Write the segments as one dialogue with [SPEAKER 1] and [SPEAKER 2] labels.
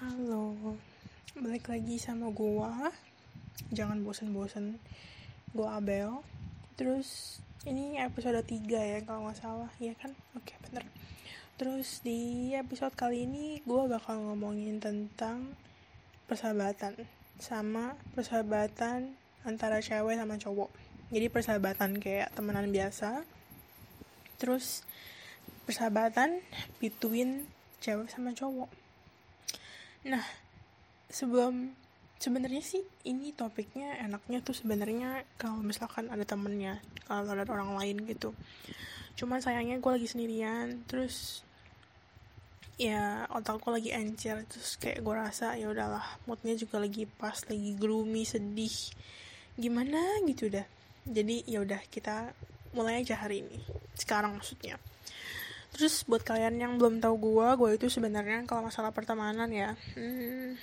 [SPEAKER 1] Halo, balik lagi sama gua. Jangan bosen-bosen. Gua Abel. Terus ini episode 3 ya kalau nggak salah, ya kan? Oke, bener. Terus di episode kali ini gua bakal ngomongin tentang persahabatan sama persahabatan antara cewek sama cowok. Jadi persahabatan kayak temenan biasa. Terus persahabatan between cewek sama cowok Nah, sebelum sebenarnya sih ini topiknya enaknya tuh sebenarnya kalau misalkan ada temennya, kalau ada orang lain gitu. Cuman sayangnya gue lagi sendirian, terus ya otakku lagi encer terus kayak gue rasa ya udahlah moodnya juga lagi pas lagi gloomy sedih. Gimana gitu dah. Jadi ya udah kita mulai aja hari ini. Sekarang maksudnya Terus buat kalian yang belum tahu gue, gue itu sebenarnya kalau masalah pertemanan ya, hmm,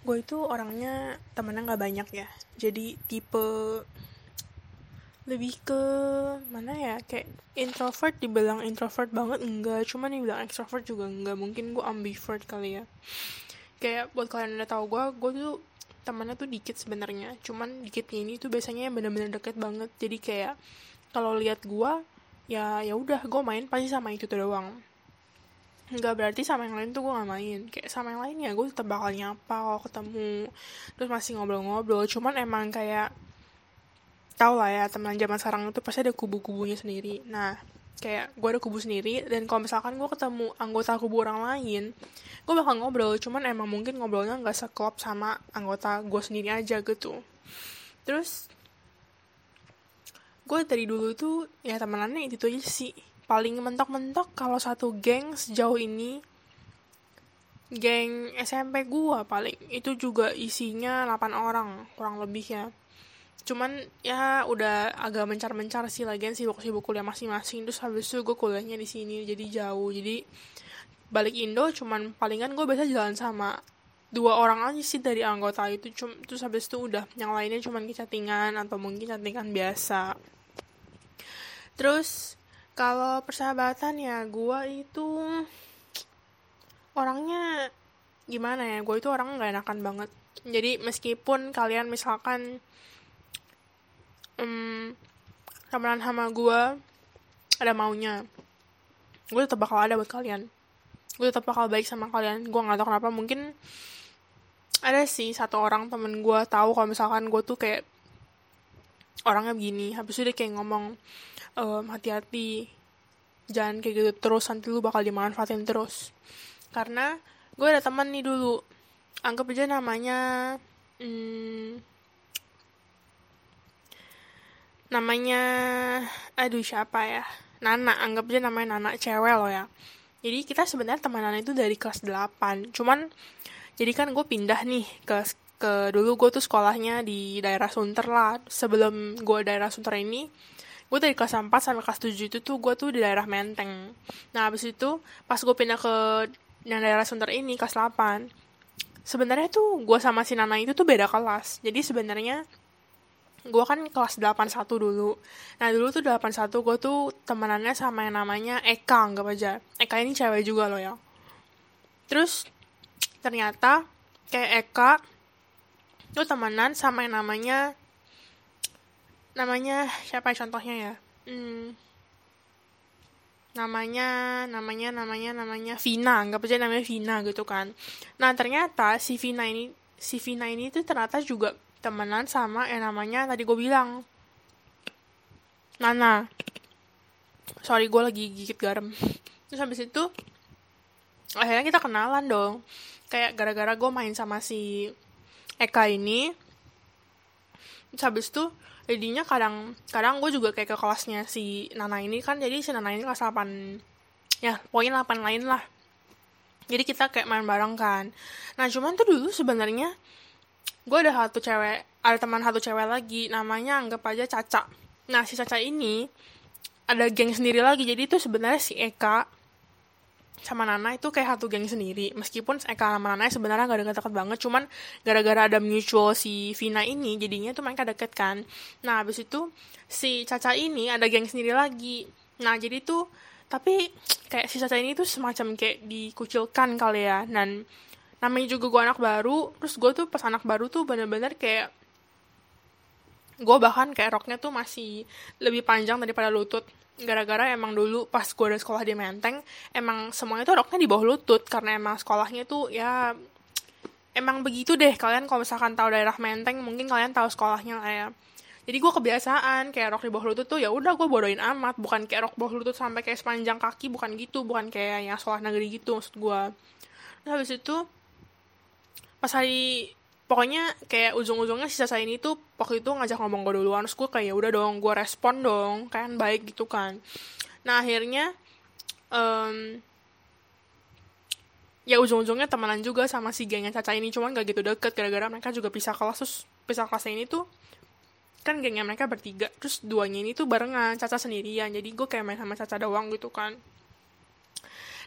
[SPEAKER 1] gue itu orangnya temennya nggak banyak ya. Jadi tipe lebih ke mana ya kayak introvert dibilang introvert banget enggak. Cuman dibilang extrovert juga enggak. Mungkin gue ambivert kali ya. Kayak buat kalian udah tahu gue gue tuh temannya tuh dikit sebenarnya. Cuman dikitnya ini tuh biasanya bener-bener deket banget. Jadi kayak kalau lihat gue ya ya udah gue main pasti sama itu tuh doang. Nggak berarti sama yang lain tuh gue gak main. Kayak sama yang lain ya gue tetap bakal nyapa kalau ketemu terus masih ngobrol-ngobrol. Cuman emang kayak tau lah ya teman zaman sekarang itu pasti ada kubu-kubunya sendiri. Nah kayak gue ada kubu sendiri dan kalau misalkan gue ketemu anggota kubu orang lain gue bakal ngobrol. Cuman emang mungkin ngobrolnya nggak seklop sama anggota gue sendiri aja gitu. Terus gue dari dulu tuh ya temenannya itu aja sih. Paling mentok-mentok kalau satu geng sejauh ini. Geng SMP gue paling. Itu juga isinya 8 orang kurang lebih ya. Cuman ya udah agak mencar-mencar sih lagian sibuk-sibuk kuliah masing-masing. Terus habis itu gue kuliahnya di sini jadi jauh. Jadi balik Indo cuman palingan gue biasa jalan sama dua orang aja sih dari anggota itu. Terus habis itu udah yang lainnya cuman chattingan atau mungkin chattingan biasa Terus kalau persahabatan ya gue itu orangnya gimana ya gue itu orang nggak enakan banget. Jadi meskipun kalian misalkan um, temenan sama gue ada maunya gue tetap bakal ada buat kalian. Gue tetap bakal baik sama kalian. Gue nggak tahu kenapa mungkin ada sih satu orang temen gue tahu kalau misalkan gue tuh kayak orangnya begini. Habis itu dia kayak ngomong um, hati-hati jangan kayak gitu terus nanti lu bakal dimanfaatin terus. Karena gue ada teman nih dulu anggap aja namanya hmm, namanya aduh siapa ya? Nana anggap aja namanya Nana cewek loh ya. Jadi kita sebenarnya temenan itu dari kelas 8 cuman jadi kan gue pindah nih ke ke dulu gue tuh sekolahnya di daerah Sunter lah. Sebelum gue daerah Sunter ini gue dari kelas 4 sampai kelas 7 itu tuh gue tuh di daerah Menteng. Nah abis itu pas gue pindah ke yang daerah Sunter ini kelas 8 sebenarnya tuh gue sama si Nana itu tuh beda kelas. Jadi sebenarnya gue kan kelas 81 dulu. Nah dulu tuh 81 gue tuh temenannya sama yang namanya Eka anggap aja. Eka ini cewek juga loh ya. Terus ternyata kayak Eka tuh temenan sama yang namanya namanya siapa ya contohnya ya? Hmm, namanya namanya namanya namanya Vina. Nggak aja namanya Vina gitu kan. Nah ternyata si Vina ini si Vina ini tuh ternyata juga temenan sama yang namanya tadi gue bilang. Nana. Sorry gue lagi gigit garam. Terus habis itu akhirnya kita kenalan dong. Kayak gara-gara gue main sama si Eka ini. Terus habis itu jadinya kadang kadang gue juga kayak ke kelasnya si Nana ini kan jadi si Nana ini kelas 8 ya pokoknya 8 lain lah. Jadi kita kayak main bareng kan. Nah cuman tuh dulu sebenarnya gue ada satu cewek ada teman satu cewek lagi namanya anggap aja Caca. Nah si Caca ini ada geng sendiri lagi jadi itu sebenarnya si Eka sama Nana itu kayak satu geng sendiri. Meskipun Eka sama Nana sebenarnya gak deket-deket banget cuman gara-gara ada mutual si Vina ini jadinya tuh mereka deket kan. Nah habis itu si Caca ini ada geng sendiri lagi. Nah jadi tuh tapi kayak si Caca ini tuh semacam kayak dikucilkan kali ya. Dan namanya juga gue anak baru terus gue tuh pas anak baru tuh bener-bener kayak gue bahkan kayak roknya tuh masih lebih panjang daripada lutut gara-gara emang dulu pas gue ada sekolah di Menteng emang semuanya tuh roknya di bawah lutut karena emang sekolahnya tuh ya emang begitu deh. Kalian kalau misalkan tahu daerah Menteng mungkin kalian tahu sekolahnya lah ya. Jadi gue kebiasaan kayak rok di bawah lutut tuh ya udah gue bodohin amat. Bukan kayak rok bawah lutut sampai kayak sepanjang kaki bukan gitu. Bukan kayak yang sekolah negeri gitu maksud gue terus habis itu pas hari pokoknya kayak ujung-ujungnya sisa saya ini tuh waktu itu ngajak ngomong gue duluan terus gue kayak ya udah dong gue respon dong kan baik gitu kan. Nah akhirnya um, ya ujung-ujungnya temenan juga sama si gengnya Caca ini cuman gak gitu deket gara-gara mereka juga pisah kelas terus pisah kelas ini tuh kan gengnya mereka bertiga terus duanya ini tuh barengan Caca sendirian jadi gue kayak main sama Caca doang gitu kan.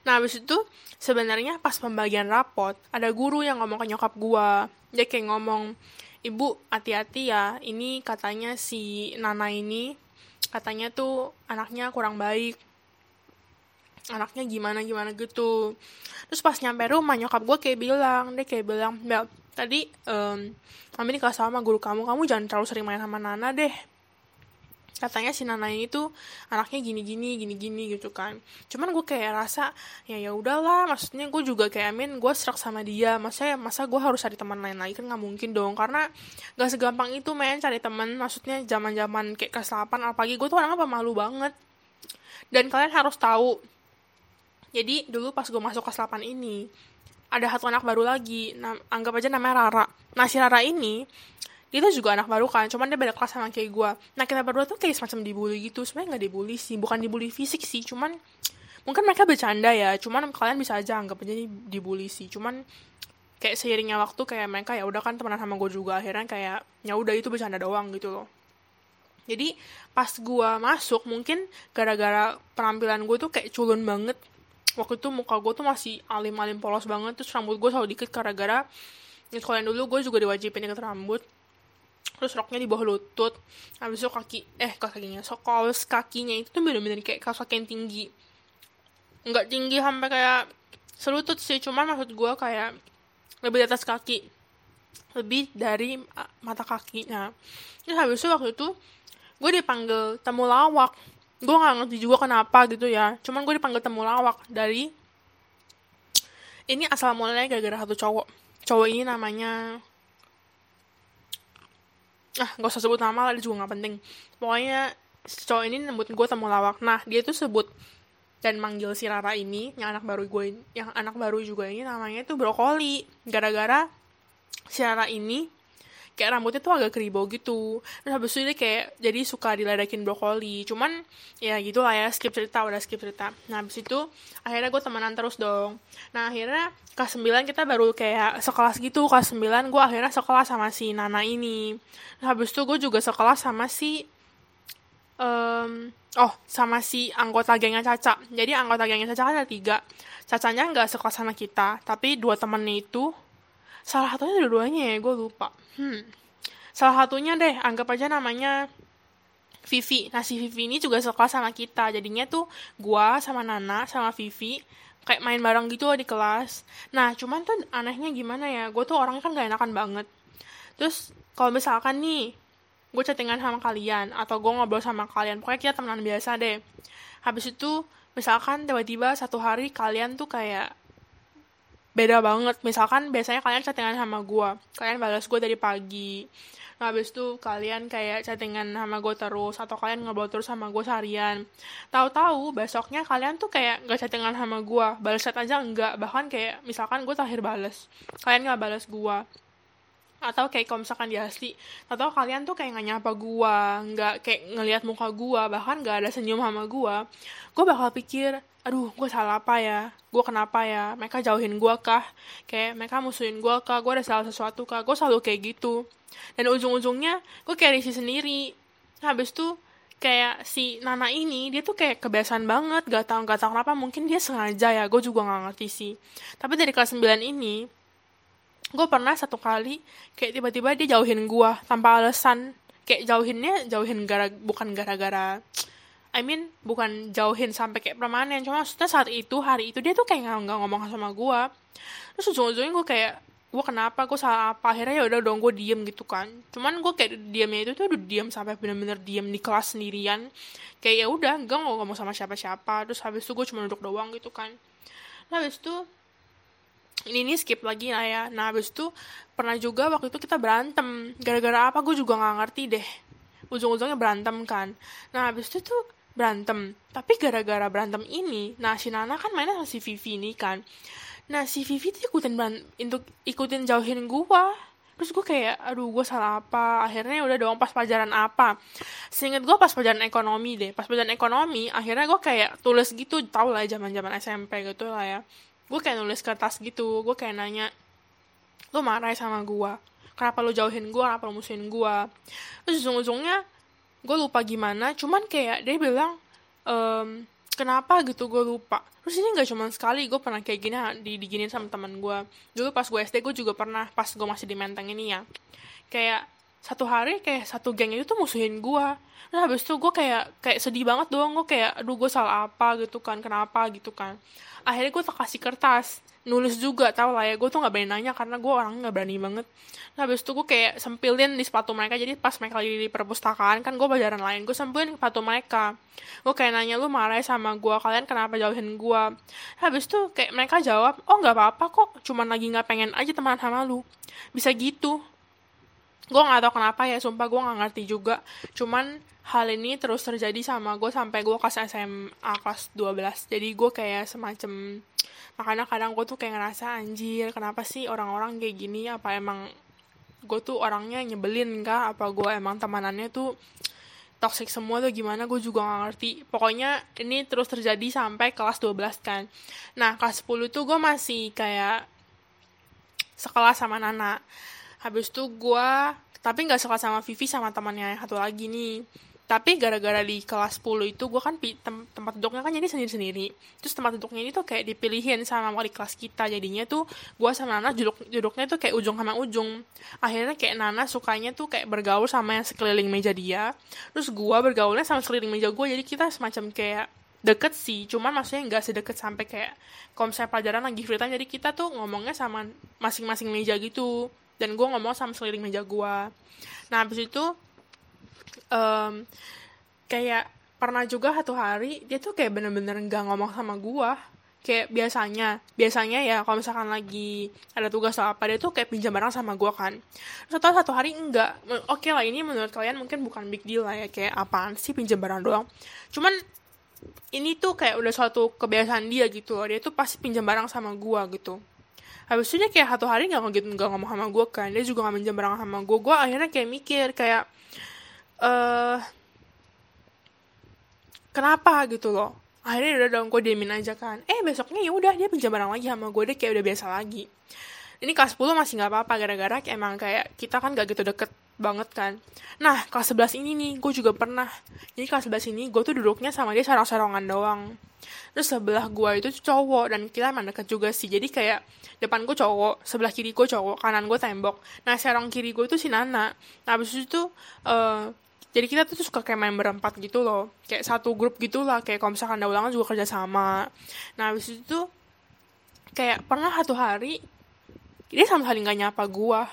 [SPEAKER 1] Nah, habis itu sebenarnya pas pembagian rapot, ada guru yang ngomong ke nyokap gue dia kayak ngomong ibu hati-hati ya ini katanya si Nana ini katanya tuh anaknya kurang baik anaknya gimana gimana gitu. Terus pas nyampe rumah nyokap gue kayak bilang dia kayak bilang Bel tadi um, kami kasih sama guru kamu kamu jangan terlalu sering main sama Nana deh katanya si Nana ini tuh anaknya gini gini gini gini gitu kan. Cuman gue kayak rasa ya ya udahlah maksudnya gue juga kayak amin gue serak sama dia masa masa gue harus cari teman lain lagi? Kan nggak mungkin dong karena gak segampang itu main cari teman maksudnya zaman zaman kayak kelas 8 apalagi gue tuh orangnya pemalu banget. Dan kalian harus tahu jadi dulu pas gue masuk kelas 8 ini ada satu anak baru lagi nah, anggap aja namanya Rara. Nah si Rara ini dia tuh juga anak baru kan cuman dia beda kelas sama kayak gue nah kita berdua tuh kayak semacam dibully gitu. Sebenarnya nggak dibully sih bukan dibully fisik sih cuman mungkin mereka bercanda ya. Cuman kalian bisa aja anggap aja dibully sih. Cuman kayak seiringnya waktu kayak mereka ya udah kan temenan sama gue juga. Akhirnya kayak ya udah itu bercanda doang gitu loh. Jadi pas gue masuk mungkin gara-gara penampilan gue tuh kayak culun banget. Waktu itu muka gue tuh masih alim-alim polos banget terus rambut gue selalu dikit gara-gara ya kalian dulu gue juga diwajibin ikat rambut terus roknya di bawah lutut. Habis itu kaki eh kakinya so kaos kakinya itu tuh bener-bener kayak kaos kaki yang tinggi. Nggak tinggi sampai kayak selutut sih cuman maksud gue kayak lebih di atas kaki. Lebih dari mata kaki nah terus habis itu waktu itu gue dipanggil temu lawak. Gue nggak ngerti juga kenapa gitu ya cuman gue dipanggil temu lawak dari ini asal mulanya gara-gara satu cowok. Cowok ini namanya ah gak usah sebut nama lah dia juga gak penting. Pokoknya cowok ini nyebut gue temu lawak. Nah dia tuh sebut dan manggil si Rara ini yang anak baru gue yang anak baru juga ini namanya tuh brokoli. Gara-gara si Rara ini kayak rambutnya tuh agak keribo gitu. Terus habis itu dia kayak jadi suka diledekin brokoli. Cuman ya gitulah ya skip cerita udah skip cerita. Nah habis itu akhirnya gue temenan terus dong. Nah akhirnya kelas 9 kita baru kayak sekelas gitu kelas 9 gue akhirnya sekelas sama si Nana ini. Nah habis itu gue juga sekelas sama si um, oh sama si anggota gengnya Caca. Jadi anggota gengnya Caca kan ada tiga. Cacanya nggak sekelas sama kita tapi dua temennya itu salah satunya dua-duanya ya gue lupa. Hmm. Salah satunya deh anggap aja namanya Vivi. Nah si Vivi ini juga sekelas sama kita. Jadinya tuh gue sama Nana sama Vivi kayak main bareng gitu di kelas. Nah cuman tuh anehnya gimana ya gue tuh orangnya kan gak enakan banget. Terus kalau misalkan nih gue chattingan sama kalian atau gue ngobrol sama kalian pokoknya kita temenan biasa deh. Habis itu misalkan tiba-tiba satu hari kalian tuh kayak beda banget. Misalkan biasanya kalian chattingan sama gue kalian balas gue dari pagi. Nah habis itu kalian kayak chattingan sama gue terus atau kalian ngobrol terus sama gue seharian. Tahu-tahu besoknya kalian tuh kayak gak chattingan sama gue balas chat aja enggak bahkan kayak misalkan gue terakhir balas. Kalian gak balas gue atau kayak kalau misalkan di asli atau kalian tuh kayak nggak nyapa gua. Nggak kayak ngelihat muka gua. Bahkan nggak ada senyum sama gua. Gue bakal pikir aduh gue salah apa ya? Gue kenapa ya? Mereka jauhin gue kah? Kayak mereka musuhin gue kah? Gue ada salah sesuatu kah? Gue selalu kayak gitu. Dan ujung-ujungnya gue kayak risih sendiri. Habis tuh kayak si Nana ini dia tuh kayak kebiasaan banget. Gak tau gak tau kenapa? Mungkin dia sengaja ya. Gue juga gak ngerti sih. Tapi dari kelas 9 ini gue pernah satu kali kayak tiba-tiba dia jauhin gue tanpa alasan. Kayak jauhinnya jauhin gara bukan gara-gara I mean bukan jauhin sampai kayak permanen cuma maksudnya saat itu hari itu dia tuh kayak nggak ngomong sama gue terus ujung-ujungnya gue kayak gue kenapa? Gue salah apa? Akhirnya ya udah dong gue diem gitu kan. Cuman gue kayak diamnya itu tuh udah diem sampai bener-bener diem di kelas sendirian. Kayak ya udah gue nggak ngomong sama siapa-siapa. Terus habis itu gue cuma duduk doang gitu kan. Nah habis itu ini ini skip lagi lah ya. Nah habis itu pernah juga waktu itu kita berantem. Gara-gara apa? Gue juga nggak ngerti deh. Ujung-ujungnya berantem kan. Nah habis itu tuh berantem. Tapi gara-gara berantem ini nah si Nana kan mainnya sama si Vivi ini kan. Nah si Vivi tuh ikutin untuk ikutin jauhin gua. Terus gue kayak aduh gue salah apa? Akhirnya udah dong pas pelajaran apa? Seinget gue pas pelajaran ekonomi deh pas pelajaran ekonomi akhirnya gue kayak tulis gitu tau lah zaman zaman SMP gitu lah ya. Gue kayak nulis kertas gitu gue kayak nanya lo marah sama gue kenapa lo jauhin gue kenapa lo musuhin gue terus ujung-ujungnya gue lupa gimana cuman kayak dia bilang ehm, kenapa gitu gue lupa. Terus ini nggak cuma sekali gue pernah kayak gini di diginin sama teman gue dulu pas gue SD gue juga pernah pas gue masih di menteng ini ya. Kayak satu hari kayak satu geng itu tuh musuhin gue terus habis itu gue kayak kayak sedih banget doang. Gue kayak aduh gue salah apa gitu kan kenapa gitu kan. Akhirnya gue kasih kertas. Nulis juga tau lah ya gue tuh nggak berani nanya karena gue orang nggak berani banget. Nah, habis itu gue kayak sempilin di sepatu mereka. Jadi pas mereka lagi di perpustakaan kan gue pelajaran lain gue sempilin sepatu mereka. Gue kayak nanya lu marah sama gue kalian kenapa jauhin gue habis itu kayak mereka jawab oh nggak apa-apa kok. Cuman lagi nggak pengen aja teman sama lu. Bisa gitu gue nggak tahu kenapa ya sumpah gue nggak ngerti juga. Cuman hal ini terus terjadi sama gue sampai gue kelas SMA kelas 12 jadi gue kayak semacam makanya kadang gue tuh kayak ngerasa anjir kenapa sih orang-orang kayak gini? Apa emang gue tuh orangnya nyebelin kah apa gue emang temanannya tuh toxic semua tuh gimana? Gue juga gak ngerti. Pokoknya ini terus terjadi sampai kelas 12 kan. Nah kelas 10 tuh gue masih kayak sekelas sama Nana habis itu gue tapi nggak sekelas sama Vivi sama temannya satu lagi nih. Tapi gara-gara di kelas 10 itu gue kan tem tempat duduknya kan jadi sendiri-sendiri. Terus tempat duduknya ini tuh kayak dipilihin sama wali kelas kita. Jadinya tuh gue sama Nana duduk duduknya tuh kayak ujung sama ujung. Akhirnya kayak Nana sukanya tuh kayak bergaul sama yang sekeliling meja dia. Terus gue bergaulnya sama sekeliling meja gue jadi kita semacam kayak deket sih. Cuman maksudnya nggak sedekat sampai kayak kalau pelajaran lagi. Free time jadi kita tuh ngomongnya sama masing-masing meja gitu dan gue ngomong sama sekeliling meja gue nah habis itu um, kayak pernah juga satu hari dia tuh kayak bener-bener nggak ngomong sama gua. Kayak biasanya biasanya ya kalau misalkan lagi ada tugas atau apa dia tuh kayak pinjam barang sama gua kan. Setelah satu hari enggak oke okay lah ini menurut kalian mungkin bukan big deal lah ya kayak apaan sih pinjam barang doang. Cuman ini tuh kayak udah suatu kebiasaan dia gitu loh. Dia tuh pasti pinjam barang sama gua gitu habis itu dia kayak satu hari nggak gitu nggak ngomong sama gua kan. Dia juga nggak pinjam barang sama gua. Gua akhirnya kayak mikir kayak uh, kenapa gitu loh? Akhirnya udah dong gue diemin aja kan. Eh besoknya ya udah dia pinjam barang lagi sama gue deh kayak udah biasa lagi. Ini kelas 10 masih nggak apa-apa gara-gara emang kayak kita kan gak gitu deket banget kan. Nah kelas 11 ini nih gue juga pernah. Jadi kelas 11 ini gue tuh duduknya sama dia sarang-sarangan doang. Terus sebelah gue itu cowok dan kita emang deket juga sih. Jadi kayak depan gue cowok sebelah kiri gue cowok kanan gue tembok. Nah sarang kiri gue itu si Nana. Nah abis itu uh, jadi kita tuh suka kayak main berempat gitu loh. Kayak satu grup gitu lah kayak kalau misalkan ada ulangan juga kerja sama. Nah habis itu kayak pernah satu hari dia sama sekali nggak nyapa gua.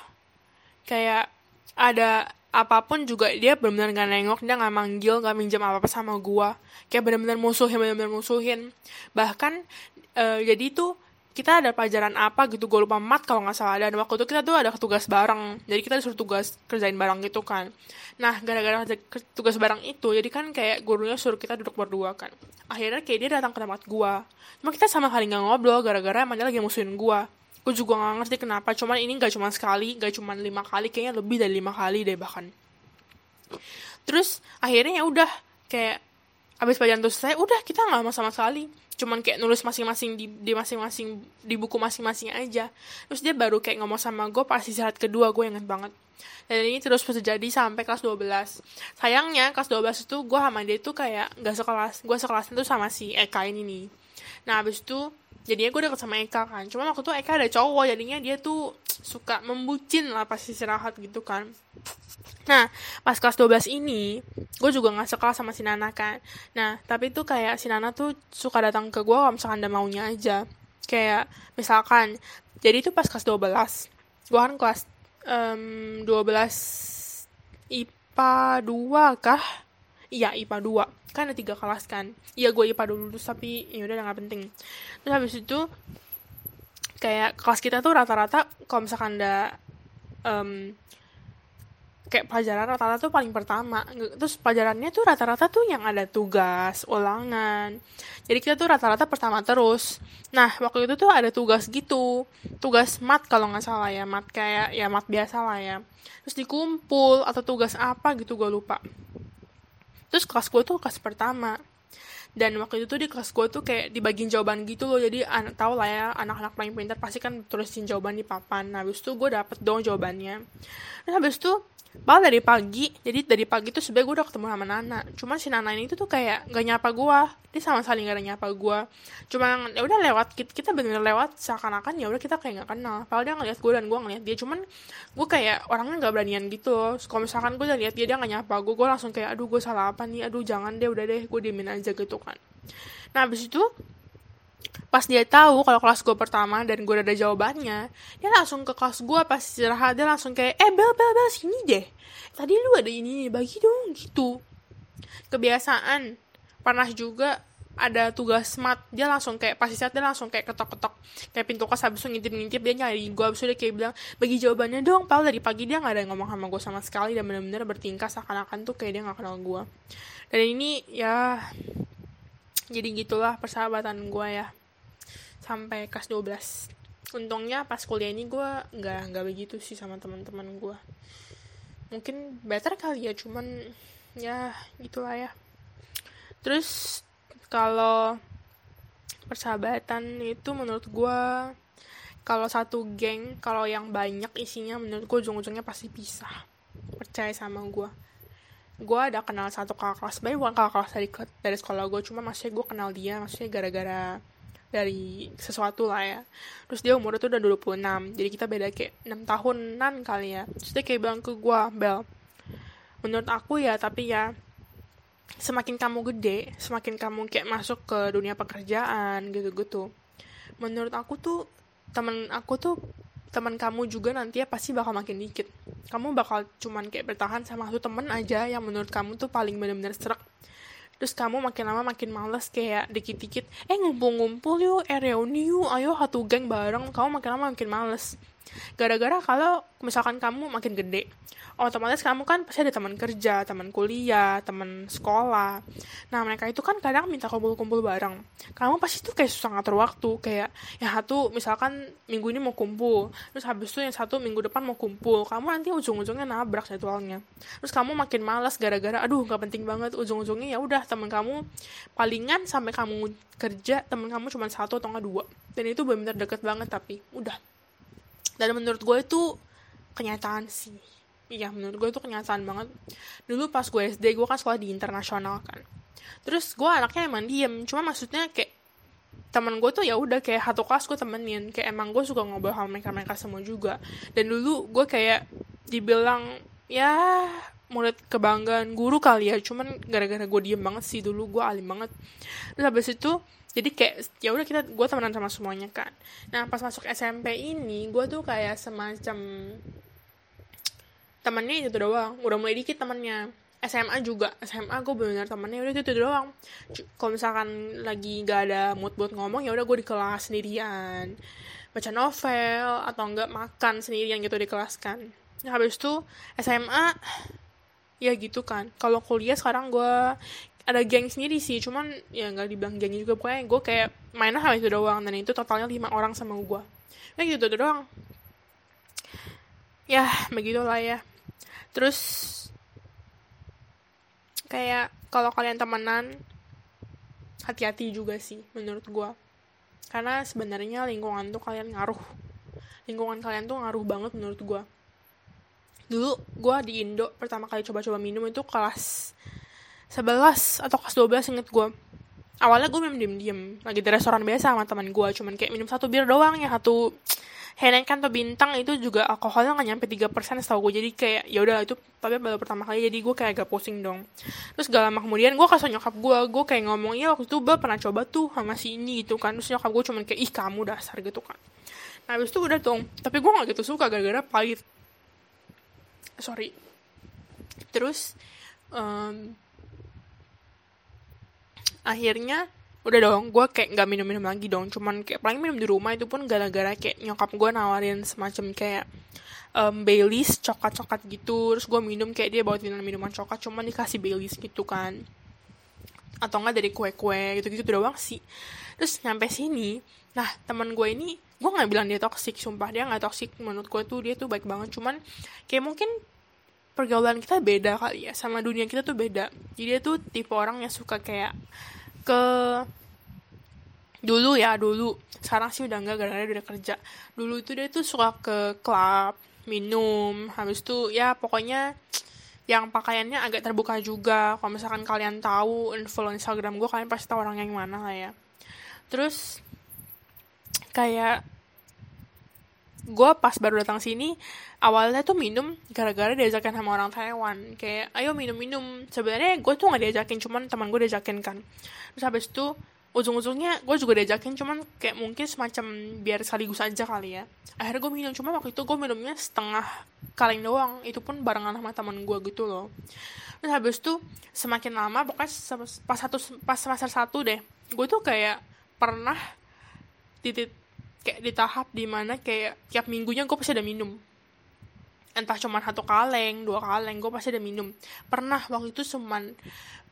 [SPEAKER 1] Kayak ada apa pun juga dia benar-benar nggak nengok dia nggak manggil nggak minjem apa apa sama gua. Kayak benar-benar musuhin benar-benar musuhin. Bahkan uh, jadi tuh kita ada pelajaran apa gitu gue lupa mat kalau nggak salah. Dan waktu itu kita tuh ada tugas bareng. Jadi kita disuruh tugas kerjain bareng gitu kan. Nah gara-gara tugas bareng itu jadi kan kayak gurunya suruh kita duduk berdua kan. Akhirnya kayak dia datang ke tempat gue cuma kita sama kali nggak ngobrol gara-gara emang dia lagi musuhin gue gue juga nggak ngerti kenapa. Cuman ini nggak cuma sekali nggak cuma lima kali kayaknya lebih dari lima kali deh bahkan. Terus akhirnya ya udah kayak abis pelajaran itu selesai udah kita nggak sama sama sekali. Cuman kayak nulis masing-masing di, di masing-masing di buku masing-masing aja. Terus dia baru kayak ngomong sama gue pas istirahat kedua gue inget banget. Dan ini terus terjadi sampai kelas 12 sayangnya kelas 12 itu gue sama dia tuh kayak gak sekelas gue sekelas itu sama si Eka ini nih. Nah abis itu jadinya gue deket sama Eka kan cuma waktu itu Eka ada cowok jadinya dia tuh suka membucin lah pas istirahat gitu kan Nah, pas kelas 12 ini, gue juga gak sekelas sama si Nana kan. Nah, tapi tuh kayak si Nana tuh suka datang ke gue kalau misalkan ada maunya aja. Kayak, misalkan, jadi tuh pas kelas 12, gue kan kelas um, 12 IPA 2 kah? Iya, IPA 2. Kan ada tiga kelas kan. Iya, gue IPA dulu, tapi ya udah gak penting. Terus habis itu, kayak kelas kita tuh rata-rata kalau misalkan ada um, kayak pelajaran rata-rata tuh paling pertama. Terus pelajarannya tuh rata-rata tuh yang ada tugas ulangan. Jadi kita tuh rata-rata pertama terus. Nah waktu itu tuh ada tugas gitu. Tugas mat kalau nggak salah ya. Mat kayak ya mat biasa lah ya. Terus dikumpul atau tugas apa gitu gue lupa terus kelas gue tuh kelas pertama. Dan waktu itu tuh di kelas gue tuh kayak dibagiin jawaban gitu loh. Jadi anak tau lah ya anak-anak paling pintar pasti kan tulisin jawaban di papan. Nah habis itu gue dapet dong jawabannya. Dan habis itu Bahkan dari pagi, jadi dari pagi tuh sebenernya gue udah ketemu sama Nana. Cuman si Nana ini tuh kayak gak nyapa gue. Dia sama sekali gak ada nyapa gue. Cuma ya udah lewat, kita, kita bener lewat seakan-akan ya udah kita kayak gak kenal. Padahal dia ngeliat gue dan gue ngeliat dia. Cuman gue kayak orangnya gak beranian gitu. Kalau misalkan gue udah liat dia, dia gak nyapa gue, gue langsung kayak aduh gue salah apa nih, aduh jangan deh, udah deh, gue diemin aja gitu kan. Nah abis itu pas dia tahu kalau kelas gue pertama dan gue udah ada jawabannya dia langsung ke kelas gue pas istirahat dia langsung kayak eh bel bel bel sini deh. Tadi lu ada ini bagi dong gitu. Kebiasaan. Panas juga ada tugas mat dia langsung kayak pas istirahat dia langsung kayak ketok ketok kayak pintu kelas habis itu ngintip ngintip dia nyari gue habis itu dia kayak bilang bagi jawabannya dong padahal dari pagi dia nggak ada yang ngomong sama gue sama sekali dan benar-benar bertingkah seakan-akan tuh kayak dia nggak kenal gue dan ini ya jadi gitulah persahabatan gue ya. Sampai kelas 12 untungnya pas kuliah ini gue nggak nggak begitu sih sama teman-teman gue mungkin better kali ya cuman ya gitulah ya. Terus kalau persahabatan itu menurut gue kalau satu geng kalau yang banyak isinya menurut gue ujung-ujungnya pasti pisah. Percaya sama gue gue ada kenal satu kakak kelas baik bukan kakak kelas dari dari sekolah gue cuma maksudnya gue kenal dia maksudnya gara-gara dari sesuatu lah ya. Terus dia umurnya tuh udah 26 jadi kita beda kayak 6 tahunan kali ya. Terus dia kayak bilang ke gue Bel menurut aku ya tapi ya semakin kamu gede semakin kamu kayak masuk ke dunia pekerjaan gitu-gitu. Menurut aku tuh temen aku tuh teman kamu juga nanti ya pasti bakal makin dikit. Kamu bakal cuman kayak bertahan sama satu temen aja yang menurut kamu tuh paling bener-bener serak. Terus kamu makin lama makin males kayak dikit-dikit eh ngumpul-ngumpul yuk eh reuni yuk ayo satu geng bareng. Kamu makin lama makin males gara-gara kalau misalkan kamu makin gede otomatis kamu kan pasti ada teman kerja, teman kuliah, teman sekolah. Nah mereka itu kan kadang minta kumpul-kumpul bareng. Kamu pasti tuh kayak susah ngatur waktu, kayak yang satu misalkan minggu ini mau kumpul, terus habis itu yang satu minggu depan mau kumpul. Kamu nanti ujung-ujungnya nabrak jadwalnya. Terus kamu makin malas gara-gara, aduh nggak penting banget. Ujung-ujungnya ya udah teman kamu palingan sampai kamu kerja teman kamu cuma satu atau nggak dua. Dan itu benar-benar deket banget tapi udah. Dan menurut gue itu kenyataan sih. Iya menurut gue itu kenyataan banget. Dulu pas gue SD gue kan sekolah di internasional kan. Terus gue anaknya emang diem. Cuma maksudnya kayak teman gue tuh ya udah kayak satu kelas gue temenin. Kayak emang gue suka ngobrol sama mereka mereka semua juga. Dan dulu gue kayak dibilang ya murid kebanggaan guru kali ya. Cuman gara-gara gue diem banget sih dulu gue alim banget. Terus habis itu jadi kayak ya udah kita gue temenan sama semuanya kan. Nah pas masuk SMP ini gue tuh kayak semacam temennya itu doang. Udah mulai dikit temennya. SMA juga. SMA gue benar temennya udah itu, itu doang kalau misalkan lagi gak ada mood buat ngomong ya udah gue di kelas sendirian. Baca novel atau enggak makan sendirian gitu di kelas kan. Nah, habis itu SMA ya gitu kan. Kalau kuliah sekarang gue ada geng sendiri sih cuman ya nggak dibilang geng juga pokoknya gue kayak mainnya hal itu doang dan itu totalnya lima orang sama gue ya gitu doang. Ya begitulah ya. Terus kayak kalau kalian temenan hati-hati juga sih menurut gue karena sebenarnya lingkungan tuh kalian ngaruh. Lingkungan kalian tuh ngaruh banget menurut gue dulu gue di Indo pertama kali coba-coba minum itu kelas 11 atau kelas 12 inget gue awalnya gue minum diem-diem lagi di restoran biasa sama teman gue cuman kayak minum satu bir doang ya satu Heineken atau bintang itu juga alkoholnya nggak nyampe 3% setahu gue jadi kayak ya udah itu tapi baru pertama kali jadi gue kayak agak pusing dong. Terus gak lama kemudian gue kasih nyokap gue gue kayak ngomong ya waktu itu gue pernah coba tuh sama si ini gitu kan. Terus nyokap gue cuman kayak ih kamu dasar gitu kan. Nah habis itu udah dong tapi gue gak gitu suka gara-gara pahit. Sorry. Terus um, akhirnya udah dong gue kayak nggak minum minum lagi dong. Cuman kayak paling minum di rumah itu pun gara-gara kayak nyokap gue nawarin semacam kayak um, Baileys coklat coklat gitu. Terus gue minum kayak dia bawa minuman coklat cuman dikasih Baileys gitu kan. Atau enggak dari kue-kue gitu-gitu doang sih. Terus nyampe sini nah teman gue ini gue nggak bilang dia toxic sumpah dia nggak toxic. Menurut gue tuh dia tuh baik banget. Cuman kayak mungkin pergaulan kita beda kali ya sama dunia kita tuh beda. Jadi dia tuh tipe orang yang suka kayak ke dulu ya dulu. Sekarang sih udah enggak gara-gara udah kerja. Dulu itu dia tuh suka ke klub minum habis itu ya pokoknya yang pakaiannya agak terbuka juga. Kalau misalkan kalian tahu follow Instagram gue kalian pasti tahu orang yang mana lah ya. Terus kayak gue pas baru datang sini awalnya tuh minum gara-gara diajakin sama orang Taiwan. Kayak ayo minum-minum. Sebenarnya gue tuh nggak diajakin cuman teman gue diajakin kan. Terus habis itu ujung-ujungnya gue juga diajakin cuman kayak mungkin semacam biar sekaligus aja kali ya. Akhirnya gue minum cuma waktu itu gue minumnya setengah kaleng doang. Itu pun barengan sama teman gue gitu loh. Terus habis itu semakin lama pokoknya pas satu pas semester satu deh gue tuh kayak pernah titik kayak di tahap di mana kayak tiap minggunya gue pasti ada minum. Entah cuma satu kaleng dua kaleng gue pasti ada minum. Pernah waktu itu cuman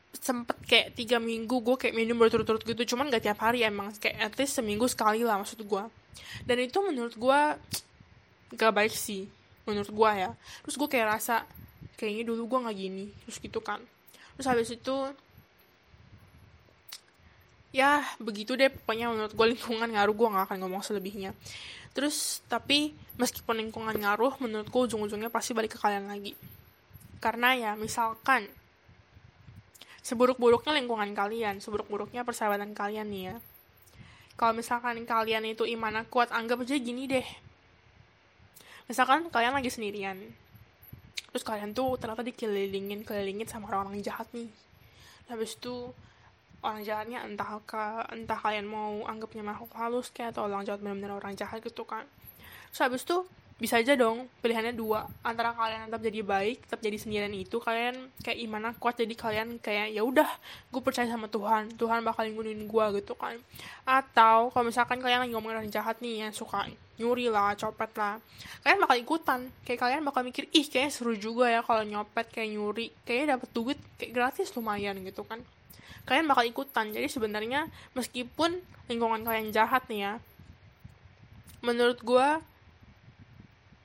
[SPEAKER 1] sempet kayak tiga minggu gue kayak minum berturut-turut gitu. Cuman gak tiap hari emang kayak at least seminggu sekali lah maksud gue dan itu menurut gue gak baik sih menurut gue ya. Terus gue kayak rasa kayaknya dulu gue nggak gini terus gitu kan. Terus habis itu ya begitu deh. Pokoknya menurut gue lingkungan ngaruh gue gak akan ngomong selebihnya. Terus tapi meskipun lingkungan ngaruh menurut gue ujung-ujungnya pasti balik ke kalian lagi. Karena ya misalkan seburuk-buruknya lingkungan kalian seburuk-buruknya persahabatan kalian nih ya. Kalau misalkan kalian itu imannya kuat anggap aja gini deh. Misalkan kalian lagi sendirian terus kalian tuh ternyata dikelilingin kelilingin sama orang-orang jahat nih. Habis itu orang jahatnya entah ke entah kalian mau anggapnya makhluk halus kayak atau orang jahat benar-benar orang jahat gitu kan. So habis itu bisa aja dong pilihannya dua. Antara kalian tetap jadi baik tetap jadi sendirian itu kalian kayak iman kuat jadi kalian kayak ya udah gue percaya sama Tuhan. Tuhan bakal lindungin gue gitu kan. Atau kalau misalkan kalian lagi ngomongin orang jahat nih yang suka nyuri lah copet lah kalian bakal ikutan. Kayak kalian bakal mikir ih kayaknya seru juga ya kalau nyopet kayak nyuri. Kayaknya dapat duit kayak gratis lumayan gitu kan kalian bakal ikutan. Jadi sebenarnya meskipun lingkungan kalian jahat nih ya menurut gue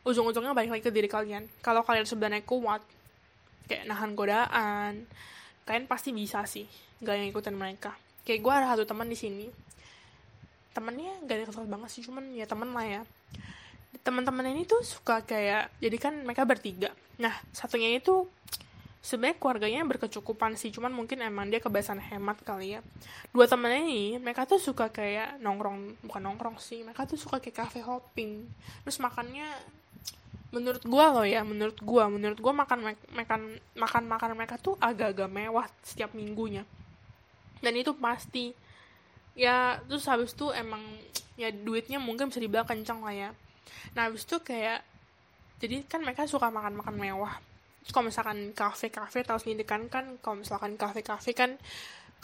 [SPEAKER 1] ujung-ujungnya balik lagi ke diri kalian. Kalau kalian sebenarnya kuat kayak nahan godaan kalian pasti bisa sih gak yang ikutan mereka. Kayak gue ada satu teman di sini. Temennya gak ada banget sih cuman ya temen lah ya. Teman-teman ini tuh suka kayak jadi kan mereka bertiga. Nah satunya itu sebenarnya keluarganya berkecukupan sih cuman mungkin emang dia kebiasaan hemat kali ya. Dua temennya ini mereka tuh suka kayak nongkrong bukan nongkrong sih mereka tuh suka kayak cafe hopping. Terus makannya menurut gua loh ya menurut gua menurut gua makan makan makan makan mereka tuh agak-agak mewah setiap minggunya. Dan itu pasti. Ya terus habis itu emang ya duitnya mungkin bisa dibilang kencang lah ya. Nah habis itu kayak jadi kan mereka suka makan-makan mewah kalau misalkan kafe-kafe tahu sendiri kan kan kalau misalkan kafe-kafe kan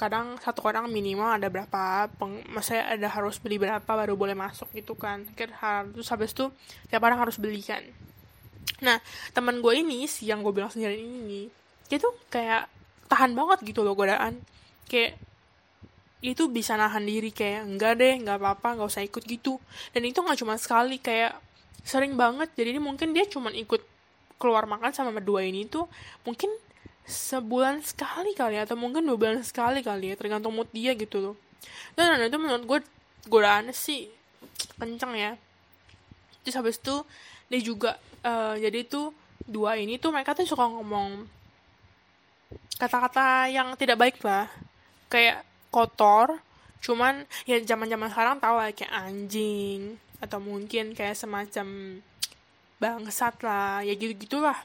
[SPEAKER 1] kadang satu orang minimal ada berapa peng, maksudnya ada harus beli berapa baru boleh masuk gitu kan. Kan harus habis itu tiap orang harus beli kan. Nah teman gue ini sih yang gue bilang sendiri ini dia tuh kayak tahan banget gitu loh godaan. Kayak itu bisa nahan diri kayak enggak deh nggak apa-apa nggak usah ikut gitu. Dan itu nggak cuma sekali kayak sering banget. Jadi ini mungkin dia cuma ikut keluar makan sama berdua ini tuh mungkin sebulan sekali kali ya, atau mungkin dua bulan sekali kali ya tergantung mood dia gitu loh. Dan nah, itu menurut gue godaannya sih kenceng ya. Terus habis itu dia juga uh, jadi tuh dua ini tuh mereka tuh suka ngomong kata-kata yang tidak baik lah. Kayak kotor cuman ya zaman zaman sekarang tau lah kayak anjing atau mungkin kayak semacam bangsat lah. Ya gitu gitulah.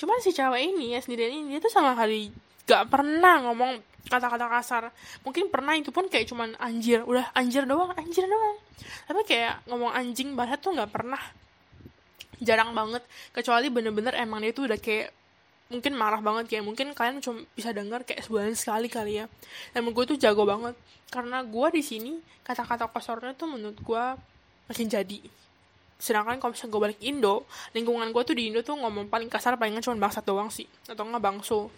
[SPEAKER 1] Cuman si cewek ini ya sendirian ini dia tuh sama kali gak pernah ngomong kata-kata kasar. Mungkin pernah itu pun kayak cuman anjir. Udah anjir doang anjir doang. Tapi kayak ngomong anjing banget tuh nggak pernah. Jarang banget. Kecuali bener-bener emang dia tuh udah kayak mungkin marah banget kayak mungkin kalian cuma bisa dengar kayak sebulan sekali kali ya. Dan gue tuh jago banget. Karena gue di sini kata-kata kosornya tuh menurut gue makin jadi sedangkan kalau misalnya gue balik Indo lingkungan gue tuh di Indo tuh ngomong paling kasar palingan cuma bangsat doang sih. Atau nggak bangso.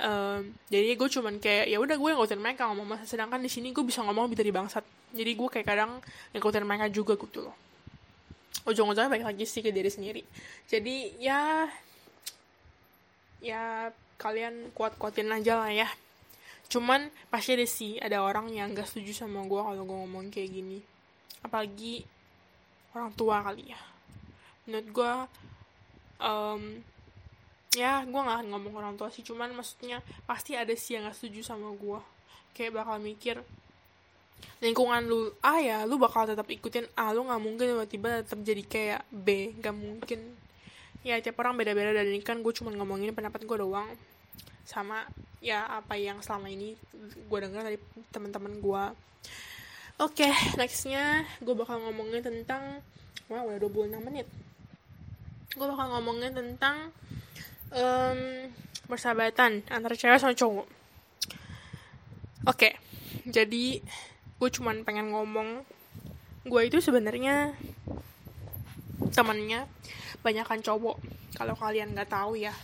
[SPEAKER 1] Um, jadi gue cuman kayak ya udah gue ngikutin mereka ngomong masa sedangkan di sini gue bisa ngomong lebih dari bangsat. Jadi gue kayak kadang ngikutin mereka juga gitu loh. Ujung-ujungnya balik lagi sih ke diri sendiri. Jadi ya ya kalian kuat-kuatin aja lah ya. Cuman pasti ada sih ada orang yang gak setuju sama gue kalau gue ngomong kayak gini. Apalagi orang tua kali ya. Menurut gue um, ya gue gak akan ngomong orang tua sih. Cuman maksudnya pasti ada sih yang gak setuju sama gue kayak bakal mikir lingkungan lu A ya lu bakal tetap ikutin A lu nggak mungkin tiba-tiba tetap jadi kayak B. Gak mungkin. Ya tiap orang beda-beda. Dan ini kan gue cuma ngomongin pendapat gue doang. Sama ya apa yang selama ini gue dengar dari teman-teman gue oke okay, nextnya gue bakal ngomongin tentang wah udah 26 menit. Gue bakal ngomongin tentang um, persahabatan antara cewek sama cowok. Oke okay, jadi gue cuman pengen ngomong gue itu sebenarnya temannya banyakkan cowok. Kalau kalian nggak tahu ya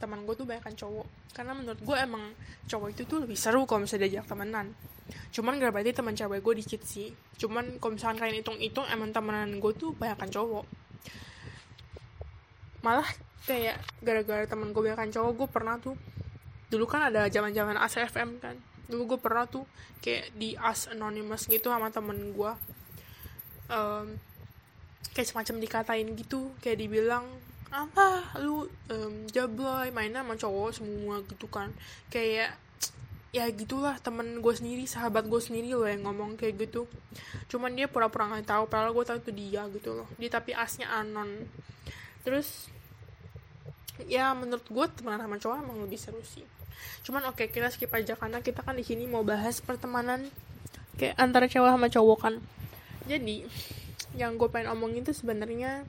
[SPEAKER 1] teman gue tuh banyakkan cowok. Karena menurut gue emang cowok itu tuh lebih seru kalau misalnya diajak temenan. Cuman gak berarti teman cewek gue dikit sih. Cuman kalau misalkan kalian hitung-hitung emang temenan gue tuh banyakkan cowok. Malah kayak gara-gara temen gue banyakkan cowok gue pernah tuh dulu kan ada zaman zaman ASFM kan. Dulu gue pernah tuh kayak di as anonymous gitu sama temen gue um, kayak semacam dikatain gitu kayak dibilang apa? Lu um, jabloy main sama cowok semua gitu kan. Kayak ya gitulah temen gue sendiri sahabat gue sendiri loh yang ngomong kayak gitu. Cuman dia pura-pura nggak tahu padahal gue tahu itu dia gitu loh. Dia tapi asnya anon. Terus ya menurut gue temenan sama cowok emang lebih seru sih. Cuman oke okay, kita skip aja karena kita kan di sini mau bahas pertemanan kayak antara cewek sama cowok kan. Jadi yang gue pengen omongin tuh sebenarnya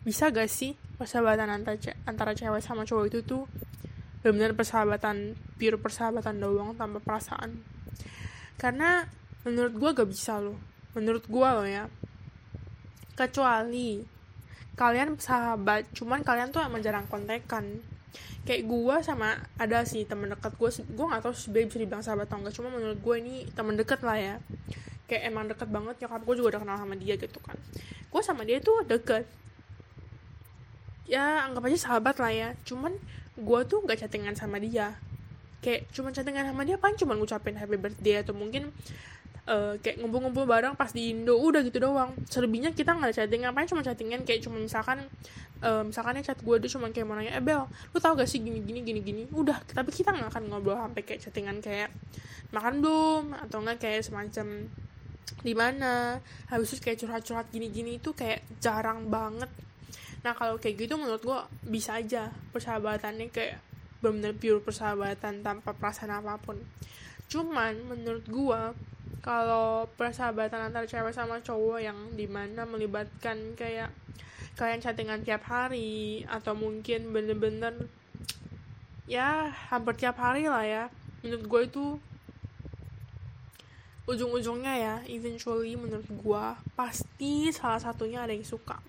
[SPEAKER 1] bisa gak sih persahabatan antara, ce antara cewek sama cowok itu tuh benar-benar persahabatan pure persahabatan doang tanpa perasaan? Karena menurut gue gak bisa loh. Menurut gue loh ya. Kecuali kalian sahabat cuman kalian tuh emang jarang kontekan. Kayak gue sama ada sih temen dekat gue gue gak tau sebenernya bisa dibilang sahabat atau enggak cuma menurut gue ini temen deket lah ya. Kayak emang deket banget nyokap gue juga udah kenal sama dia gitu kan. Gue sama dia tuh deket ya anggap aja sahabat lah ya. Cuman gue tuh gak chattingan sama dia. Kayak cuman chattingan sama dia paling cuman ngucapin happy birthday atau mungkin uh, kayak ngumpul-ngumpul bareng pas di Indo udah gitu doang. Selebihnya kita nggak chatting ngapain cuma chattingan? Kayak cuma misalkan uh, misalkan ya chat gue dia cuma kayak mau nanya eh Bel lu tau gak sih gini gini gini gini? Udah tapi kita nggak akan ngobrol sampai kayak chattingan kayak makan belum atau enggak kayak semacam di mana. Habis itu kayak curhat-curhat gini-gini itu kayak jarang banget nah kalau kayak gitu menurut gue bisa aja persahabatannya kayak benar-benar pure persahabatan tanpa perasaan apa pun. Cuman menurut gue kalau persahabatan antara cewek sama cowok yang di mana melibatkan kayak kalian chattingan tiap hari atau mungkin bener-bener ya hampir tiap hari lah ya menurut gue itu ujung-ujungnya ya eventually menurut gue pasti salah satunya ada yang suka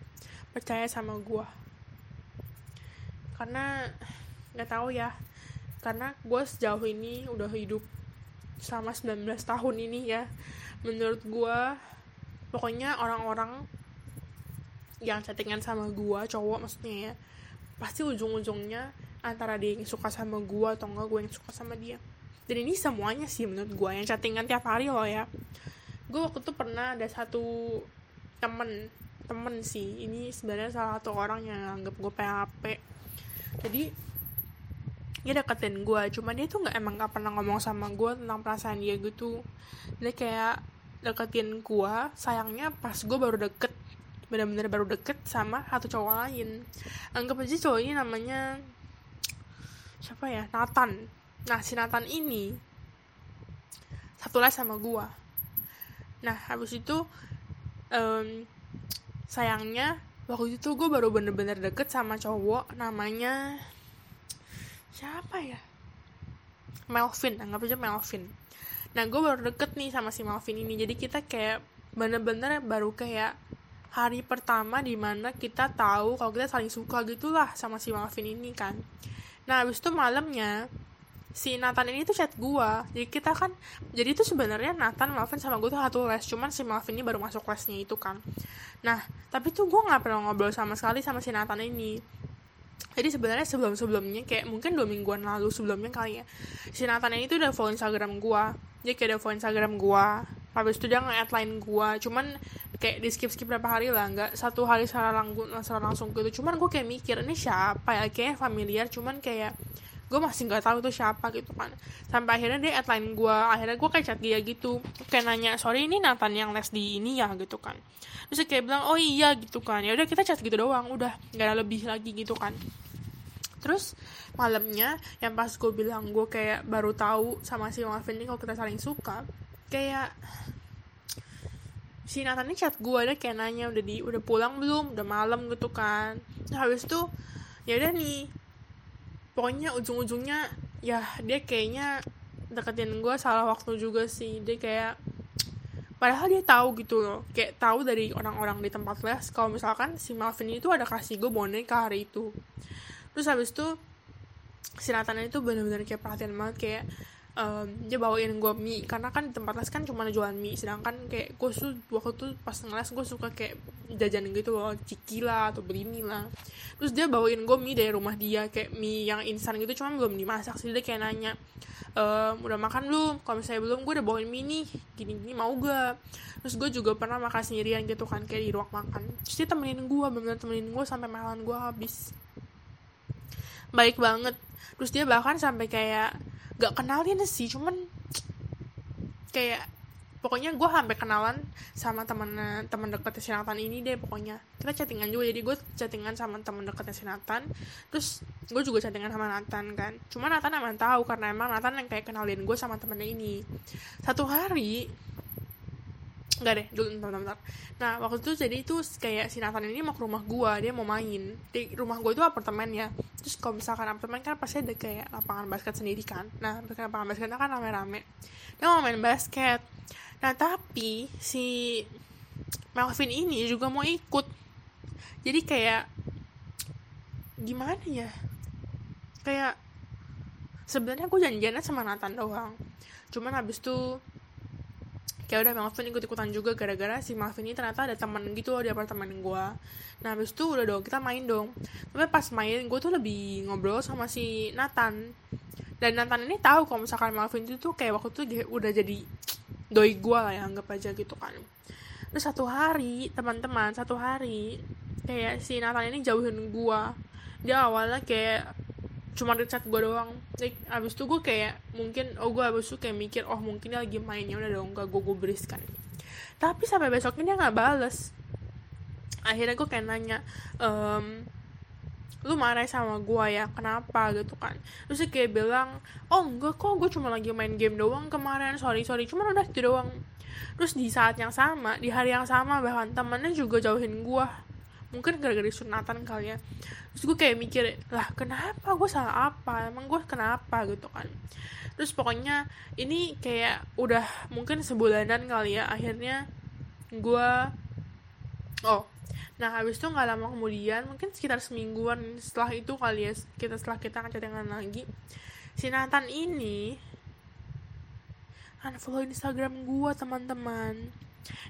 [SPEAKER 1] percaya sama gue karena nggak tahu ya. Karena gue sejauh ini udah hidup selama 19 tahun ini ya. Menurut gue pokoknya orang-orang yang chattingan sama gue cowok maksudnya ya pasti ujung-ujungnya antara dia yang suka sama gue atau enggak gue yang suka sama dia. Dan ini semuanya sih menurut gue yang chattingan tiap hari loh ya. Gue waktu itu pernah ada satu temen temen sih. Ini sebenarnya salah satu orang yang anggap gue PHP jadi dia deketin gue cuma dia tuh nggak emang nggak pernah ngomong sama gue tentang perasaan dia gitu. Dia kayak deketin gue sayangnya pas gue baru deket bener-bener baru deket sama satu cowok lain. Anggap aja cowok ini namanya siapa ya? Nathan. Nah si Nathan ini satu les sama gue nah habis itu um, sayangnya waktu itu gue baru bener-bener deket sama cowok namanya siapa ya? Melvin anggap aja Melvin. Nah gue baru deket nih sama si Melvin ini. Jadi kita kayak bener-bener baru kayak hari pertama di mana kita tahu kalau kita saling suka gitulah sama si Melvin ini kan. Nah habis itu malamnya si Nathan ini tuh chat gue jadi kita kan jadi itu sebenarnya Nathan Melvin sama gue tuh satu les cuman si Melvin ini baru masuk lesnya itu kan. Nah tapi tuh gue nggak pernah ngobrol sama sekali sama si Nathan ini. Jadi sebenarnya sebelum sebelumnya kayak mungkin dua mingguan lalu sebelumnya kali ya si Nathan ini tuh udah follow Instagram gue dia kayak udah follow Instagram gue habis itu dia nge line gue cuman kayak di skip skip berapa hari lah nggak satu hari secara langsung langsung gitu. Cuman gue kayak mikir ini siapa ya? Kayak familiar cuman kayak gue masih nggak tahu tuh siapa gitu kan. Sampai akhirnya dia line gue akhirnya gue kayak chat dia gitu. Kayak nanya sorry ini Nathan yang les di ini ya gitu kan. Terus kayak bilang oh iya gitu kan. Ya udah kita chat gitu doang udah nggak ada lebih lagi gitu kan. Terus malamnya yang pas gue bilang gue kayak baru tahu sama si Marvin ini kalau kita saling suka kayak si Nathan ini chat gue ada kayak nanya udah di udah pulang belum? Udah malam gitu kan. Nah, habis itu ya udah nih pokoknya ujung-ujungnya ya dia kayaknya deketin gue salah waktu juga sih. Dia kayak padahal dia tahu gitu loh. Kayak tahu dari orang-orang di tempat les kalau misalkan si Malvin itu ada kasih gue boneka hari itu. Terus habis itu si Nathan itu bener-bener kayak perhatian banget kayak um, dia bawain gue mie. Karena kan di tempat les kan cuma jualan mie. Sedangkan kayak gue tuh waktu itu pas ngeles gue suka kayak jajan gitu loh. Ciki lah atau beli mie lah. Terus dia bawain gue mie dari rumah dia. Kayak mie yang instan gitu cuma belum dimasak sih. Dia kayak nanya ehm, udah makan belum? Kalau misalnya belum gue udah bawain mie nih. Gini gini mau gak? Terus gue juga pernah makan sendirian gitu kan kayak di ruang makan. Terus dia temenin gue bener temenin gue sampai malam gue habis. Baik banget. Terus dia bahkan sampai kayak gak kenalin sih cuman kayak pokoknya gue sampai kenalan sama temen teman dekatnya si Nathan ini deh pokoknya. Kita chattingan juga jadi gue chattingan sama teman dekatnya si Nathan. Terus gue juga chattingan sama Nathan kan. Cuma Nathan emang tahu karena emang Nathan yang kayak kenalin gue sama temennya ini. Satu hari Enggak deh, dulu bentar, bentar, Nah, waktu itu jadi itu kayak si Nathan ini mau ke rumah gua, dia mau main. Di rumah gua itu apartemen ya. Terus kalau misalkan apartemen kan pasti ada kayak lapangan basket sendiri kan. Nah, lapangan basketnya kan rame-rame. Dia mau main basket. Nah, tapi si Melvin ini juga mau ikut. Jadi kayak gimana ya? Kayak sebenarnya gue janjiannya sama Nathan doang. Cuman habis tuh kayak udah Melvin ikut ikutan juga gara-gara si Melvin ini ternyata ada teman gitu loh di apartemen gue nah habis itu udah dong kita main dong. Tapi pas main gue tuh lebih ngobrol sama si Nathan. Dan Nathan ini tahu kalau misalkan Melvin itu tuh kayak waktu itu udah jadi doi gue lah ya anggap aja gitu kan. Terus satu hari teman-teman satu hari kayak si Nathan ini jauhin gue dia awalnya kayak cuma di chat gue doang. Like, abis itu gue kayak mungkin oh gue abis itu kayak mikir oh mungkin dia lagi mainnya udah dong gak gue gubriskan tapi sampai besoknya dia nggak bales. Akhirnya gue kayak nanya ehm, lu marah sama gue ya? Kenapa? Gitu kan. Terus dia kayak bilang oh enggak kok gue cuma lagi main game doang kemarin. Sorry sorry. Cuma udah itu doang. Terus di saat yang sama di hari yang sama bahkan temennya juga jauhin gue mungkin gara-gara sunatan kali ya. Terus gue kayak mikir lah kenapa? Gue salah apa? Emang gue kenapa? Gitu kan. Terus pokoknya ini kayak udah mungkin sebulanan kali ya akhirnya gue oh nah habis itu nggak lama kemudian mungkin sekitar semingguan setelah itu kali ya kita setelah kita chattingan lagi si Nathan ini unfollow Instagram gue teman-teman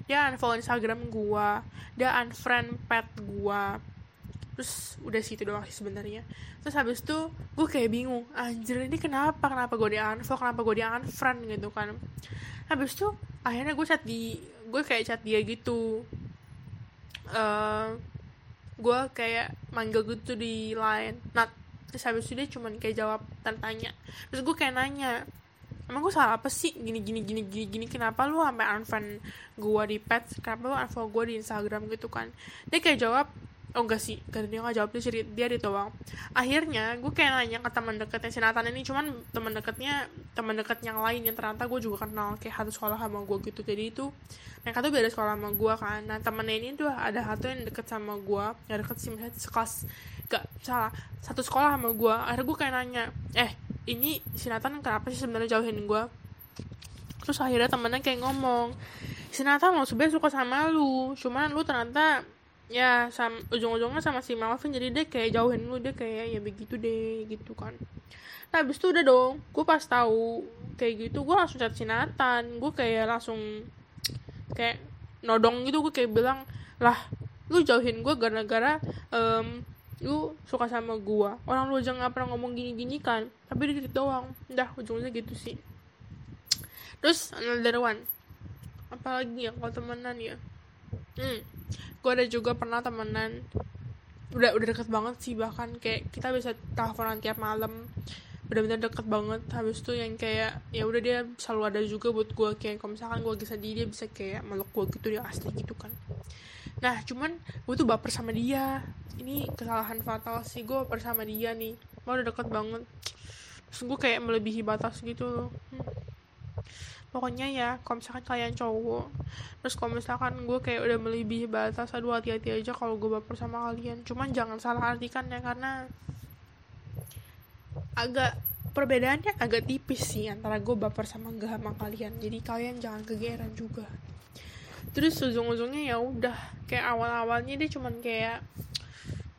[SPEAKER 1] dia unfollow Instagram gue dia unfriend pet gue terus udah situ doang sih sebenarnya. Terus habis itu gue kayak bingung anjir ini kenapa? Kenapa gue di unfollow? Kenapa gue di unfriend gitu kan? Habis itu akhirnya gue chat di gue kayak chat dia gitu. Uh, gue kayak manggil gitu di line. Nat terus habis itu dia cuman kayak jawab tanya. Terus gue kayak nanya emang gue salah apa sih? Gini gini gini gini gini. Kenapa lu sampai unfriend gue di pet? Kenapa lu unfollow gue di Instagram gitu kan? Dia kayak jawab oh enggak sih. Karena dia nggak jawab. Dia cerita dia doang akhirnya gue kayak nanya ke teman dekatnya si Nathan ini. Cuman teman dekatnya teman dekat yang lain yang ternyata gue juga kenal kayak satu sekolah sama gue gitu. Jadi itu mereka tuh beda sekolah sama gue kan. Nah temennya ini tuh ada satu yang deket sama gue yang deket sih misalnya sekelas gak salah. Satu sekolah sama gue akhirnya gue kayak nanya eh ini si Nathan kenapa sih sebenarnya jauhin gue terus akhirnya temennya kayak ngomong si Nathan lo sebenarnya suka sama lu cuman lu ternyata ya sam ujung-ujungnya sama si Malvin jadi dia kayak jauhin lu dia kayak ya begitu deh gitu kan. Nah abis itu udah dong gue pas tahu kayak gitu gue langsung chat si Nathan gue kayak langsung kayak nodong gitu gue kayak bilang lah lu jauhin gue gara-gara um, lu suka sama gue orang lu aja nggak pernah ngomong gini-gini kan. Tapi dia gitu doang. Dah ujungnya gitu sih. Terus another one. Apalagi ya? Kalau temenan ya? Hmm. Gue ada juga pernah temenan. Udah udah deket banget sih bahkan. Kayak kita bisa teleponan tiap malam. Benar-benar deket banget. Habis itu yang kayak ya udah dia selalu ada juga buat gue kayak kalau misalkan gue lagi sedih dia bisa kayak meluk gue gitu dia asli gitu kan. Nah cuman gue tuh baper sama dia ini kesalahan fatal sih gue baper sama dia nih. Gue udah deket banget. Terus gue kayak melebihi batas gitu loh. Hmm. Pokoknya ya kalau misalkan kalian cowok terus kalau misalkan gue kayak udah melebihi batas aduh hati-hati aja kalau gue baper sama kalian. Cuman jangan salah artikan ya karena agak perbedaannya agak tipis sih antara gue baper sama gak sama kalian. Jadi kalian jangan kegeran juga. Terus ujung-ujungnya ya udah kayak awal-awalnya dia cuman kayak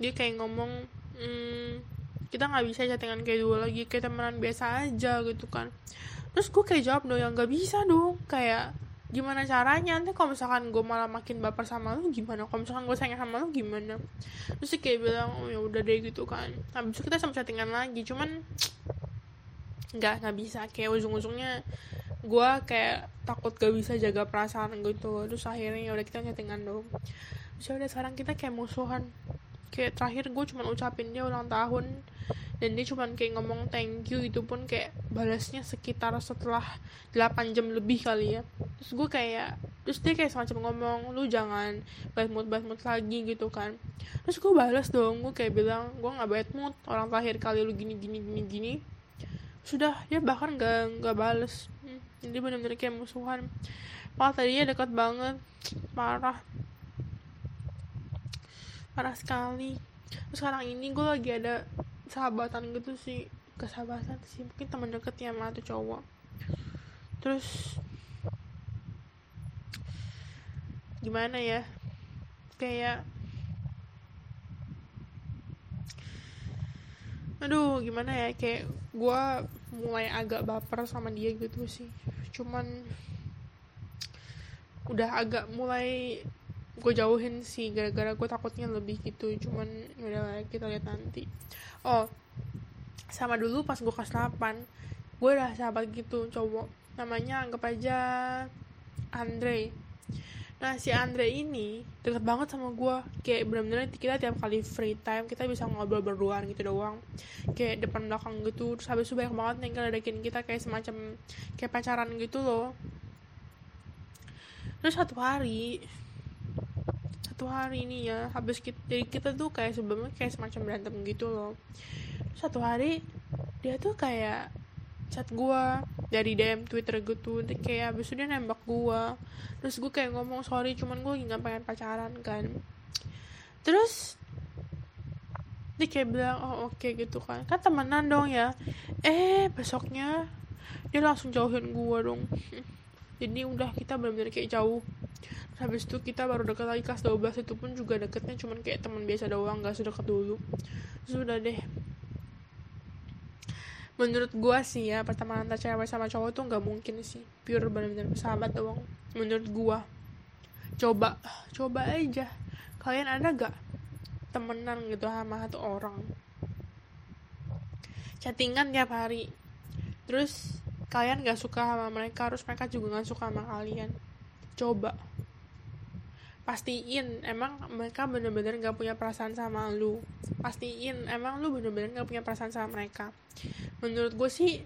[SPEAKER 1] dia kayak ngomong hmm, kita nggak bisa chattingan kayak dulu lagi kayak temenan biasa aja gitu kan. Terus gue kayak jawab dong yang gak bisa dong. Kayak gimana caranya? Nanti kalau misalkan gue malah makin baper sama lu gimana? Kalau misalkan gue sayang sama lu gimana? Terus sih kayak bilang oh ya udah deh gitu kan. Habis itu kita sama chattingan lagi cuman nggak nggak bisa. Kayak ujung-ujungnya gue kayak takut gak bisa jaga perasaan gitu. Terus akhirnya ya udah kita chattingan dong. Terus ya udah sekarang kita kayak musuhan kayak terakhir gue cuma ucapin dia ulang tahun. Dan dia cuman kayak ngomong thank you itu pun kayak balasnya sekitar setelah 8 jam lebih kali ya. Terus gue kayak terus dia kayak semacam ngomong lu jangan bad mood bad mood lagi gitu kan. Terus gue balas dong gue kayak bilang gue nggak bad mood orang terakhir kali lu gini gini gini gini. Sudah dia bahkan gak nggak balas hmm, jadi benar-benar kayak musuhan. Malah tadinya dekat banget parah parah sekali. Terus sekarang ini gue lagi ada sahabatan gitu sih. Kesahabatan sih. Mungkin teman deketnya sama tuh cowok. Terus gimana ya? Kayak aduh gimana ya? Kayak gue mulai agak baper sama dia gitu sih. Cuman udah agak mulai gue jauhin sih gara-gara gue takutnya lebih gitu. Cuman udah kita lihat nanti. Oh sama dulu pas gue kelas 8 gue udah sahabat gitu cowok. Namanya anggap aja Andre. Nah si Andre ini deket banget sama gue kayak bener-bener kita tiap kali free time kita bisa ngobrol berduaan gitu doang. Kayak depan belakang gitu terus habis itu banyak banget yang ngeledekin kita kayak semacam kayak pacaran gitu loh. Terus satu hari satu hari ini ya. Habis kita jadi kita tuh kayak sebelumnya kayak semacam berantem gitu loh. Satu hari dia tuh kayak chat gue dari DM Twitter gitu. Kayak habis itu dia nembak gue terus gue kayak ngomong sorry cuman gue nggak pengen pacaran kan. Terus dia kayak bilang oh oke okay, gitu kan. Kan temenan dong ya. Eh besoknya dia langsung jauhin gue dong. Jadi udah kita benar-benar kayak jauh habis itu kita baru deket lagi kelas 12 itu pun juga deketnya cuman kayak teman biasa doang gak sedekat dulu. Sudah deh. Menurut gua sih ya pertemanan antara cewek sama cowok tuh nggak mungkin sih. Pure benar-benar sahabat doang menurut gua. Coba coba aja. Kalian ada gak temenan gitu sama satu orang? Chattingan tiap hari. Terus kalian gak suka sama mereka harus mereka juga gak suka sama kalian. Coba pastiin emang mereka bener-bener gak punya perasaan sama lu. Pastiin emang lu bener-bener gak punya perasaan sama mereka. Menurut gue sih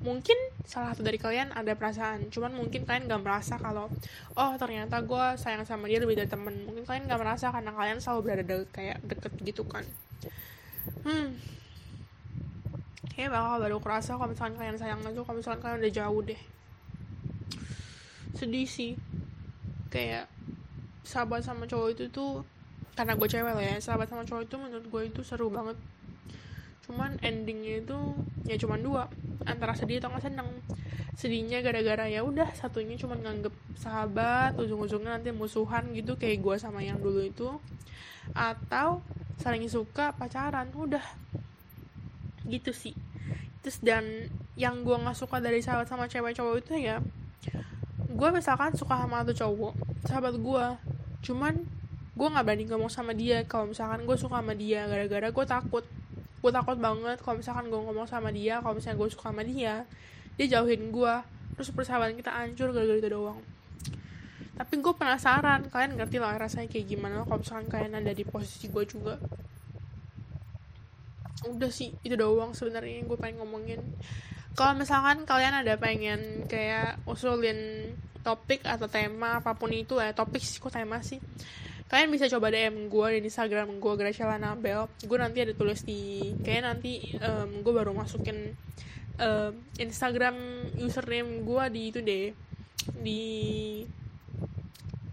[SPEAKER 1] mungkin salah satu dari kalian ada perasaan. Cuman mungkin kalian gak merasa kalau oh ternyata gue sayang sama dia lebih dari temen. Mungkin kalian gak merasa karena kalian selalu berada de kayak deket gitu kan. Hmm. Kayak bakal baru kerasa kalau misalkan kalian sayang aja kalau misalkan kalian udah jauh deh. Sedih sih kayak sahabat sama cowok itu tuh karena gue cewek lah ya sahabat sama cowok itu menurut gue itu seru banget. Cuman endingnya itu ya cuman dua antara sedih atau nggak seneng. Sedihnya gara-gara ya udah satunya cuma nganggep sahabat ujung-ujungnya nanti musuhan gitu kayak gue sama yang dulu itu. Atau saling suka pacaran udah. Gitu sih. Terus dan yang gue nggak suka dari sahabat sama cewek cowok itu ya gue misalkan suka sama tuh cowok sahabat gue cuman gue nggak berani ngomong sama dia. Kalau misalkan gue suka sama dia gara-gara gue takut. Gue takut banget kalau misalkan gue ngomong sama dia kalau misalnya gue suka sama dia dia jauhin gue terus persahabatan kita hancur gara-gara itu doang. Tapi gue penasaran kalian ngerti lah rasanya kayak gimana kalau misalkan kalian ada di posisi gue juga. Udah sih itu doang sebenarnya yang gue pengen ngomongin kalau misalkan kalian ada pengen kayak usulin topik atau tema apa pun itu ya topik sih kok tema sih kalian bisa coba DM gue di Instagram gue Graciela Nabel. Gue nanti ada tulis di kayak nanti um, gue baru masukin um, Instagram username gue di itu deh di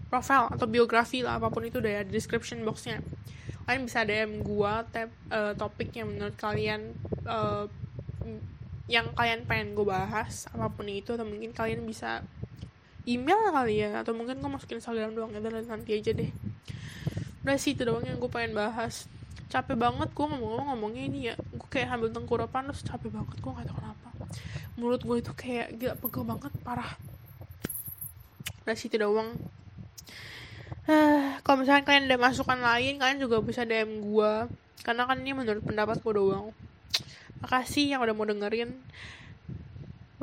[SPEAKER 1] profile atau biografi lah apa pun itu deh ya, description boxnya. Kalian bisa DM gue tab uh, topik yang menurut kalian uh, yang kalian pengen gue bahas apa pun itu atau mungkin kalian bisa email kali ya atau mungkin gue masukin Instagram doang ya dan nanti aja deh. Udah sih itu doang yang gue pengen bahas. Capek banget gue ngomong-ngomong ngomongnya ini ya gue kayak ambil tengkurapan terus capek banget gue gak tau kenapa. Mulut gue itu kayak gila pegel banget parah. Udah sih itu doang. Uh, kalau misalnya kalian ada masukan lain, kalian juga bisa DM gue. Karena kan ini menurut pendapat gue doang. Makasih yang udah mau dengerin.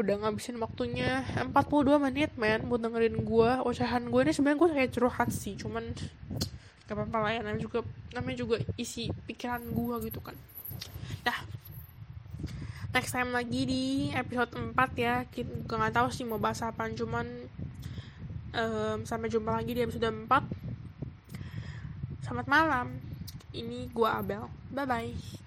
[SPEAKER 1] Udah ngabisin waktunya 42 menit, men, buat dengerin gue. Ocehan gue ini sebenarnya gue kayak curhat sih, cuman gak apa-apa lah ya, namanya juga, namanya juga isi pikiran gue gitu kan. Dah, next time lagi di episode 4 ya. Kita gak tahu sih mau bahas apa, cuman um, sampai jumpa lagi di episode 4. Selamat malam. Ini gua Abel. Bye bye.